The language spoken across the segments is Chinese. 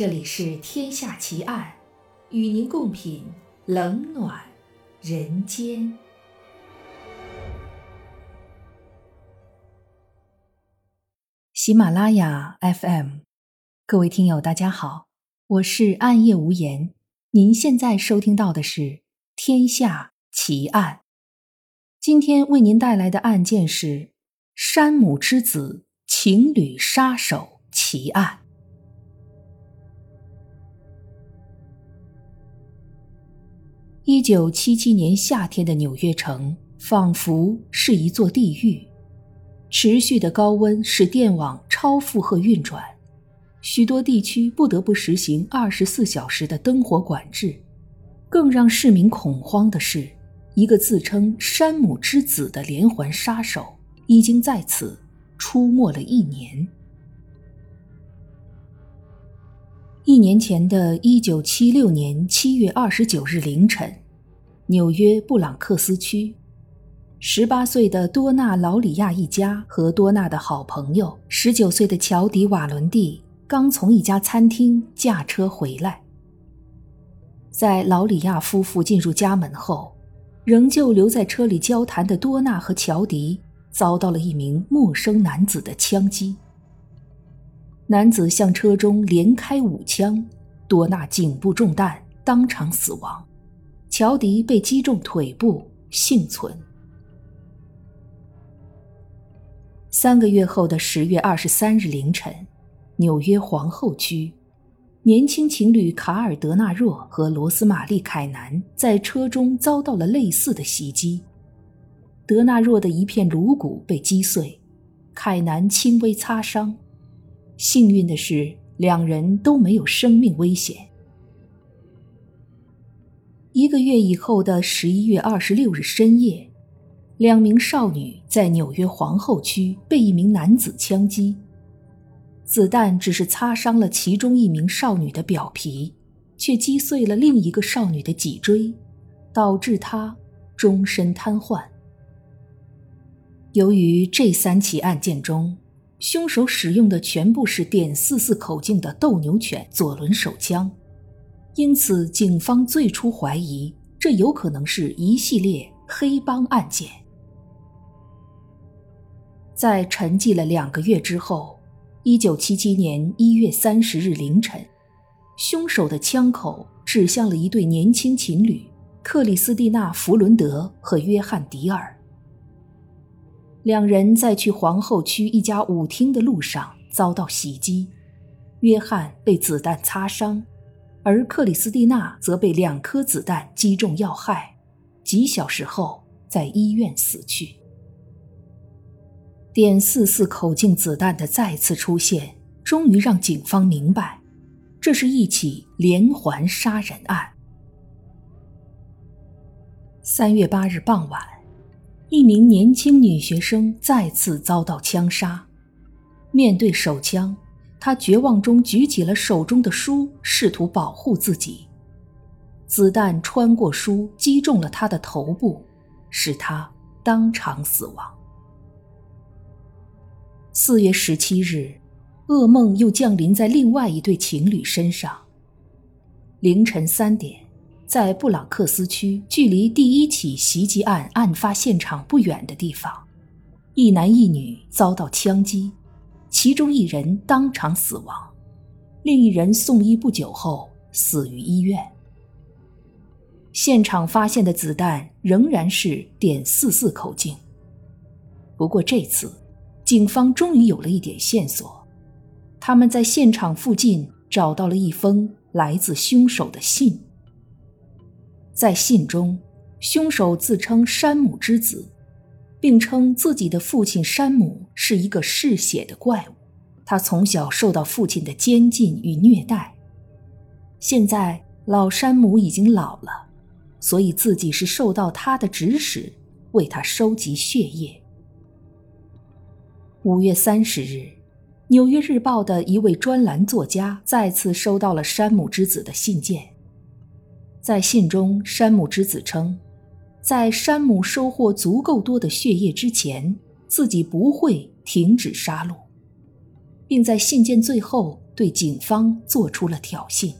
这里是《天下奇案》，与您共品冷暖人间。喜马拉雅 FM，各位听友，大家好，我是暗夜无言。您现在收听到的是《天下奇案》，今天为您带来的案件是山姆之子情侣杀手奇案。一九七七年夏天的纽约城，仿佛是一座地狱。持续的高温使电网超负荷运转，许多地区不得不实行二十四小时的灯火管制。更让市民恐慌的是，一个自称山姆之子的连环杀手已经在此出没了一年。一年前的一九七六年七月二十九日凌晨，纽约布朗克斯区，十八岁的多纳劳里亚一家和多纳的好朋友十九岁的乔迪瓦伦蒂刚从一家餐厅驾车回来。在劳里亚夫妇进入家门后，仍旧留在车里交谈的多纳和乔迪遭到了一名陌生男子的枪击。男子向车中连开五枪，多纳颈部中弹，当场死亡；乔迪被击中腿部，幸存。三个月后的十月二十三日凌晨，纽约皇后区，年轻情侣卡尔德纳若和罗斯玛丽凯南在车中遭到了类似的袭击，德纳若的一片颅骨被击碎，凯南轻微擦伤。幸运的是，两人都没有生命危险。一个月以后的十一月二十六日深夜，两名少女在纽约皇后区被一名男子枪击，子弹只是擦伤了其中一名少女的表皮，却击碎了另一个少女的脊椎，导致她终身瘫痪。由于这三起案件中，凶手使用的全部是点四四口径的斗牛犬左轮手枪，因此警方最初怀疑这有可能是一系列黑帮案件。在沉寂了两个月之后，一九七七年一月三十日凌晨，凶手的枪口指向了一对年轻情侣克里斯蒂娜·弗伦德和约翰·迪尔。两人在去皇后区一家舞厅的路上遭到袭击，约翰被子弹擦伤，而克里斯蒂娜则被两颗子弹击中要害，几小时后在医院死去。点四四口径子弹的再次出现，终于让警方明白，这是一起连环杀人案。三月八日傍晚。一名年轻女学生再次遭到枪杀，面对手枪，他绝望中举起了手中的书，试图保护自己。子弹穿过书，击中了他的头部，使他当场死亡。四月十七日，噩梦又降临在另外一对情侣身上。凌晨三点。在布朗克斯区，距离第一起袭击案案发现场不远的地方，一男一女遭到枪击，其中一人当场死亡，另一人送医不久后死于医院。现场发现的子弹仍然是点四四口径。不过这次，警方终于有了一点线索，他们在现场附近找到了一封来自凶手的信。在信中，凶手自称山姆之子，并称自己的父亲山姆是一个嗜血的怪物。他从小受到父亲的监禁与虐待，现在老山姆已经老了，所以自己是受到他的指使为他收集血液。五月三十日，《纽约日报》的一位专栏作家再次收到了山姆之子的信件。在信中，山姆之子称，在山姆收获足够多的血液之前，自己不会停止杀戮，并在信件最后对警方做出了挑衅：“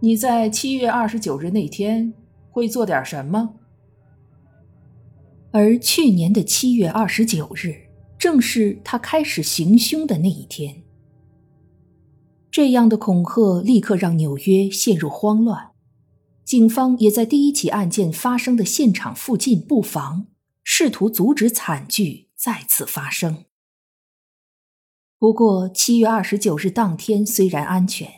你在七月二十九日那天会做点什么？”而去年的七月二十九日，正是他开始行凶的那一天。这样的恐吓立刻让纽约陷入慌乱，警方也在第一起案件发生的现场附近布防，试图阻止惨剧再次发生。不过，七月二十九日当天虽然安全，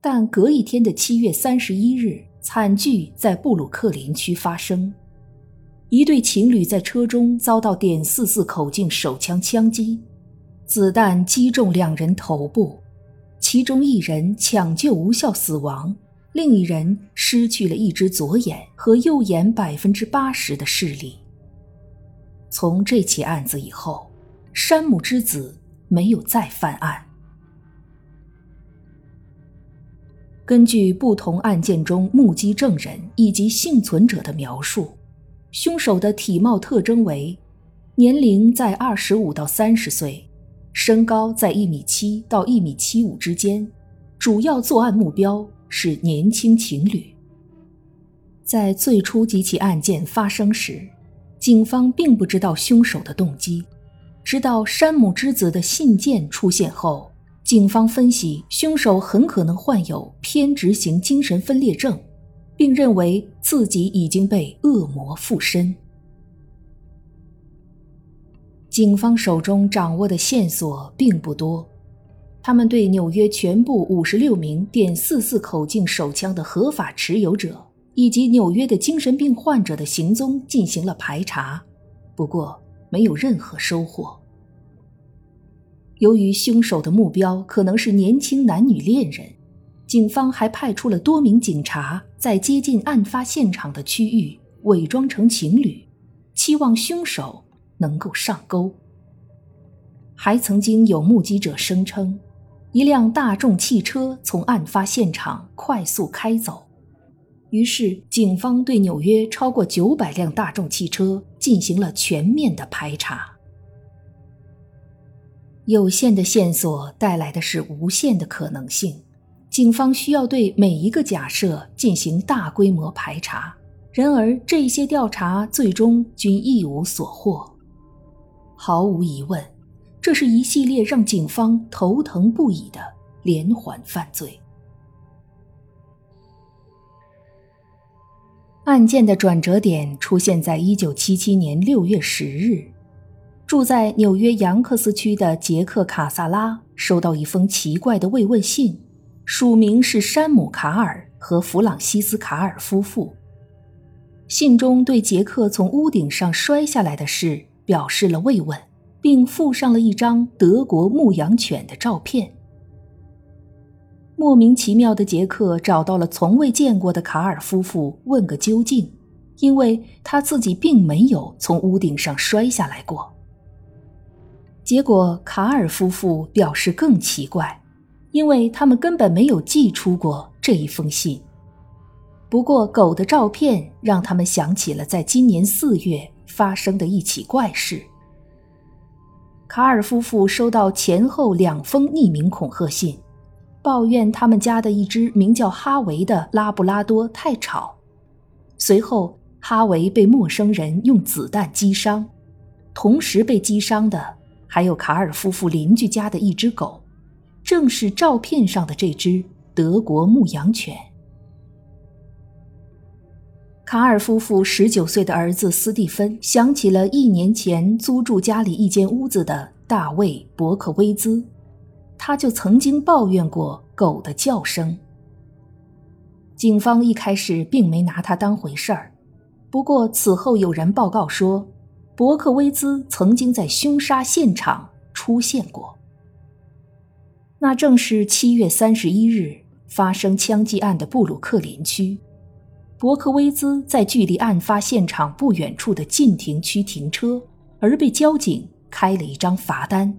但隔一天的七月三十一日，惨剧在布鲁克林区发生。一对情侣在车中遭到点四四口径手枪枪击，子弹击中两人头部，其中一人抢救无效死亡，另一人失去了一只左眼和右眼百分之八十的视力。从这起案子以后，山姆之子没有再犯案。根据不同案件中目击证人以及幸存者的描述。凶手的体貌特征为：年龄在二十五到三十岁，身高在一米七到一米七五之间，主要作案目标是年轻情侣。在最初几起案件发生时，警方并不知道凶手的动机，直到山姆之子的信件出现后，警方分析凶手很可能患有偏执型精神分裂症。并认为自己已经被恶魔附身。警方手中掌握的线索并不多，他们对纽约全部五十六名点四四口径手枪的合法持有者以及纽约的精神病患者的行踪进行了排查，不过没有任何收获。由于凶手的目标可能是年轻男女恋人。警方还派出了多名警察，在接近案发现场的区域伪装成情侣，期望凶手能够上钩。还曾经有目击者声称，一辆大众汽车从案发现场快速开走，于是警方对纽约超过九百辆大众汽车进行了全面的排查。有限的线索带来的是无限的可能性。警方需要对每一个假设进行大规模排查，然而这些调查最终均一无所获。毫无疑问，这是一系列让警方头疼不已的连环犯罪。案件的转折点出现在一九七七年六月十日，住在纽约杨克斯区的杰克·卡萨拉收到一封奇怪的慰问信。署名是山姆·卡尔和弗朗西斯·卡尔夫妇。信中对杰克从屋顶上摔下来的事表示了慰问，并附上了一张德国牧羊犬的照片。莫名其妙的杰克找到了从未见过的卡尔夫妇问个究竟，因为他自己并没有从屋顶上摔下来过。结果卡尔夫妇表示更奇怪。因为他们根本没有寄出过这一封信。不过，狗的照片让他们想起了在今年四月发生的一起怪事。卡尔夫妇收到前后两封匿名恐吓信，抱怨他们家的一只名叫哈维的拉布拉多太吵。随后，哈维被陌生人用子弹击伤，同时被击伤的还有卡尔夫妇邻居家的一只狗。正是照片上的这只德国牧羊犬。卡尔夫妇十九岁的儿子斯蒂芬想起了一年前租住家里一间屋子的大卫·伯克威兹，他就曾经抱怨过狗的叫声。警方一开始并没拿他当回事儿，不过此后有人报告说，伯克威兹曾经在凶杀现场出现过。那正是七月三十一日发生枪击案的布鲁克林区，伯克威兹在距离案发现场不远处的禁停区停车，而被交警开了一张罚单。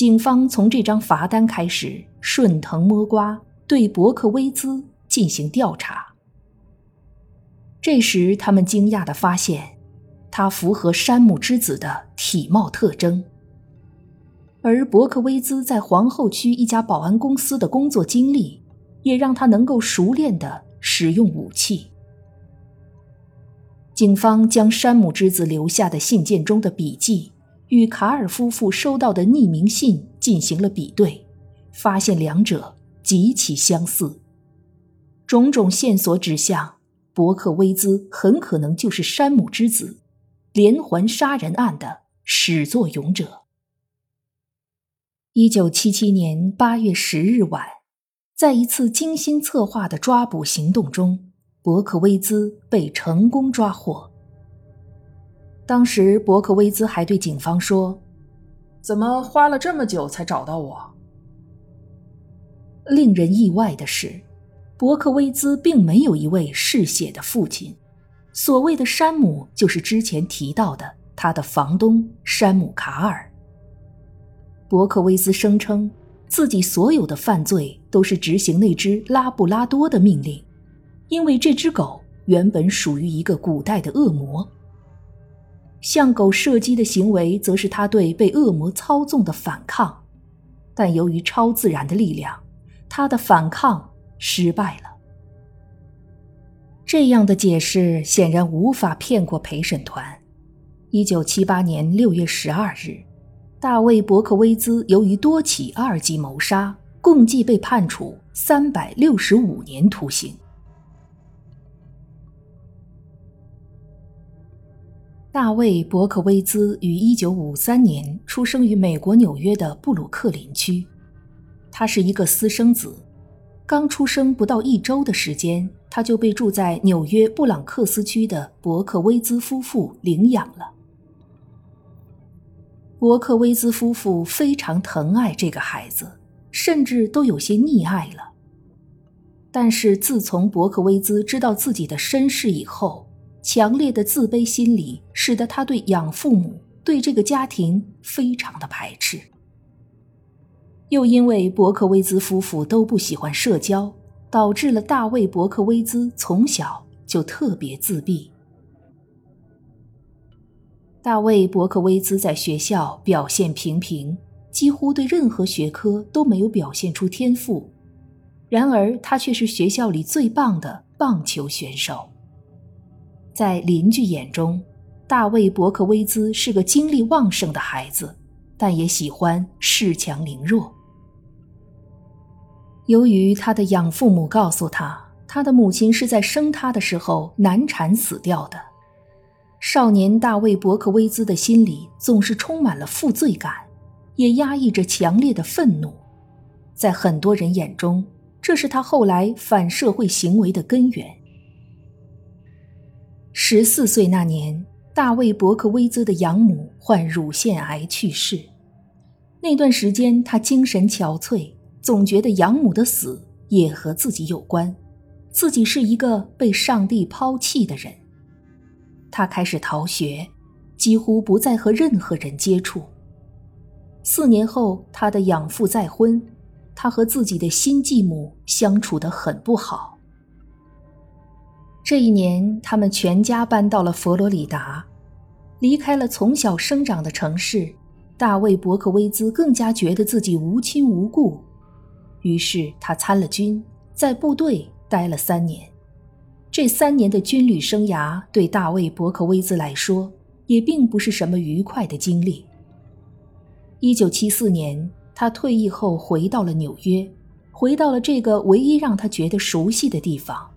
警方从这张罚单开始顺藤摸瓜，对伯克威兹进行调查。这时，他们惊讶地发现，他符合山姆之子的体貌特征。而伯克威兹在皇后区一家保安公司的工作经历，也让他能够熟练的使用武器。警方将山姆之子留下的信件中的笔记与卡尔夫妇收到的匿名信进行了比对，发现两者极其相似。种种线索指向伯克威兹很可能就是山姆之子连环杀人案的始作俑者。一九七七年八月十日晚，在一次精心策划的抓捕行动中，伯克威兹被成功抓获。当时，伯克威兹还对警方说：“怎么花了这么久才找到我？”令人意外的是。伯克威兹并没有一位嗜血的父亲，所谓的山姆就是之前提到的他的房东山姆卡尔。伯克威兹声称自己所有的犯罪都是执行那只拉布拉多的命令，因为这只狗原本属于一个古代的恶魔。向狗射击的行为则是他对被恶魔操纵的反抗，但由于超自然的力量，他的反抗。失败了。这样的解释显然无法骗过陪审团。一九七八年六月十二日，大卫·伯克威兹由于多起二级谋杀，共计被判处三百六十五年徒刑。大卫·伯克威兹于一九五三年出生于美国纽约的布鲁克林区，他是一个私生子。刚出生不到一周的时间，他就被住在纽约布朗克斯区的伯克威兹夫妇领养了。伯克威兹夫妇非常疼爱这个孩子，甚至都有些溺爱了。但是自从伯克威兹知道自己的身世以后，强烈的自卑心理使得他对养父母、对这个家庭非常的排斥。又因为伯克威兹夫妇都不喜欢社交，导致了大卫·伯克威兹从小就特别自闭。大卫·伯克威兹在学校表现平平，几乎对任何学科都没有表现出天赋。然而，他却是学校里最棒的棒球选手。在邻居眼中，大卫·伯克威兹是个精力旺盛的孩子，但也喜欢恃强凌弱。由于他的养父母告诉他，他的母亲是在生他的时候难产死掉的，少年大卫·伯克威兹的心里总是充满了负罪感，也压抑着强烈的愤怒。在很多人眼中，这是他后来反社会行为的根源。十四岁那年，大卫·伯克威兹的养母患乳腺癌去世，那段时间他精神憔悴。总觉得养母的死也和自己有关，自己是一个被上帝抛弃的人。他开始逃学，几乎不再和任何人接触。四年后，他的养父再婚，他和自己的新继母相处得很不好。这一年，他们全家搬到了佛罗里达，离开了从小生长的城市。大卫·伯克威兹更加觉得自己无亲无故。于是他参了军，在部队待了三年。这三年的军旅生涯对大卫·伯克威兹来说也并不是什么愉快的经历。一九七四年，他退役后回到了纽约，回到了这个唯一让他觉得熟悉的地方。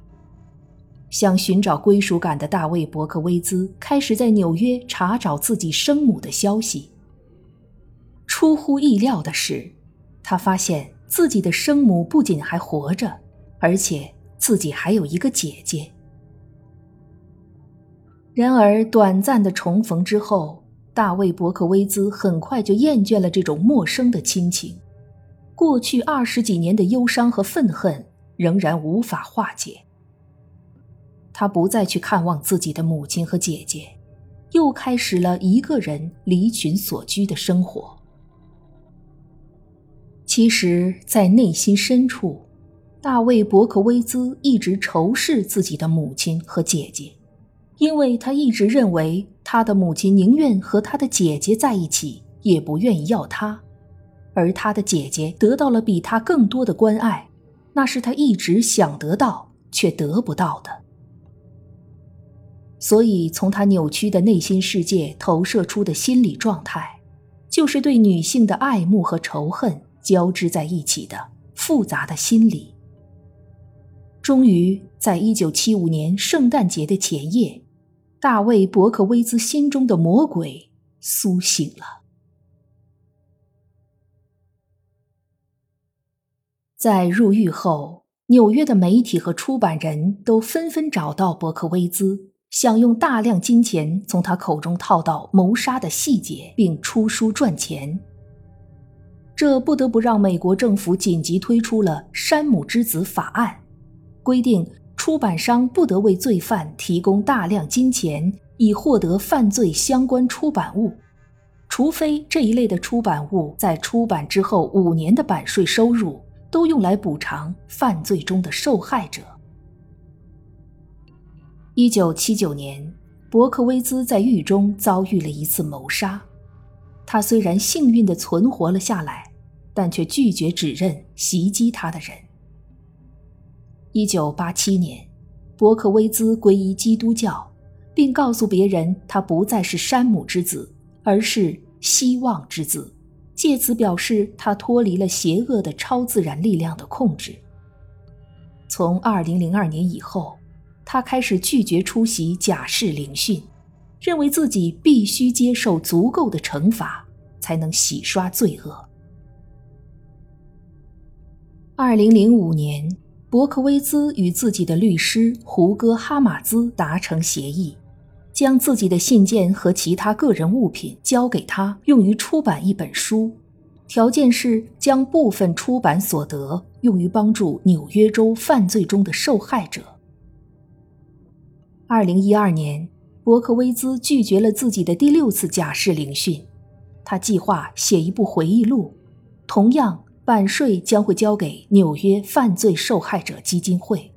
想寻找归属感的大卫·伯克威兹开始在纽约查找自己生母的消息。出乎意料的是，他发现。自己的生母不仅还活着，而且自己还有一个姐姐。然而，短暂的重逢之后，大卫·伯克威兹很快就厌倦了这种陌生的亲情。过去二十几年的忧伤和愤恨仍然无法化解。他不再去看望自己的母亲和姐姐，又开始了一个人离群所居的生活。其实，在内心深处，大卫·伯克威兹一直仇视自己的母亲和姐姐，因为他一直认为他的母亲宁愿和他的姐姐在一起，也不愿意要他，而他的姐姐得到了比他更多的关爱，那是他一直想得到却得不到的。所以，从他扭曲的内心世界投射出的心理状态，就是对女性的爱慕和仇恨交织在一起的复杂的心理。终于，在一九七五年圣诞节的前夜，大卫·伯克威兹心中的魔鬼苏醒了。在入狱后，纽约的媒体和出版人都纷纷找到伯克威兹，想用大量金钱从他口中套到谋杀的细节，并出书赚钱。这不得不让美国政府紧急推出了《山姆之子法案》，规定出版商不得为罪犯提供大量金钱以获得犯罪相关出版物，除非这一类的出版物在出版之后五年的版税收入。都用来补偿犯罪中的受害者。一九七九年，伯克威兹在狱中遭遇了一次谋杀。他虽然幸运地存活了下来，但却拒绝指认袭击他的人。一九八七年，伯克威兹皈依基督教，并告诉别人他不再是山姆之子，而是希望之子。借此表示他脱离了邪恶的超自然力量的控制。从2002年以后，他开始拒绝出席假释聆讯，认为自己必须接受足够的惩罚才能洗刷罪恶。2005年，伯克威兹与自己的律师胡歌·哈马兹达成协议。将自己的信件和其他个人物品交给他，用于出版一本书，条件是将部分出版所得用于帮助纽约州犯罪中的受害者。二零一二年，伯克威兹拒绝了自己的第六次假释聆讯，他计划写一部回忆录，同样版税将会交给纽约犯罪受害者基金会。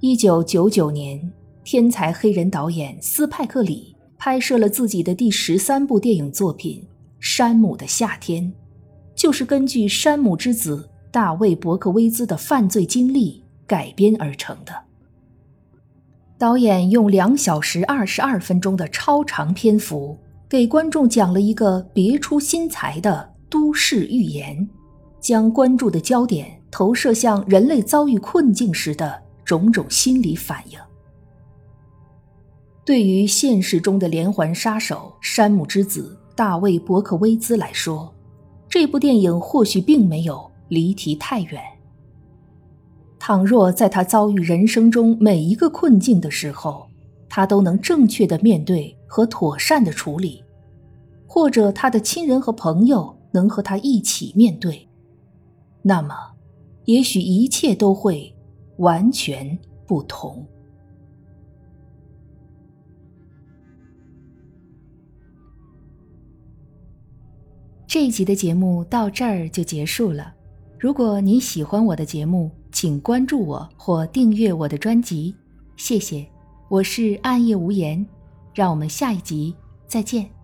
一九九九年，天才黑人导演斯派克里拍摄了自己的第十三部电影作品《山姆的夏天》，就是根据山姆之子大卫·伯克威兹的犯罪经历改编而成的。导演用两小时二十二分钟的超长篇幅，给观众讲了一个别出心裁的都市寓言，将关注的焦点投射向人类遭遇困境时的。种种心理反应，对于现实中的连环杀手山姆之子大卫·伯克威兹来说，这部电影或许并没有离题太远。倘若在他遭遇人生中每一个困境的时候，他都能正确的面对和妥善的处理，或者他的亲人和朋友能和他一起面对，那么，也许一切都会。完全不同。这一集的节目到这儿就结束了。如果您喜欢我的节目，请关注我或订阅我的专辑，谢谢。我是暗夜无言，让我们下一集再见。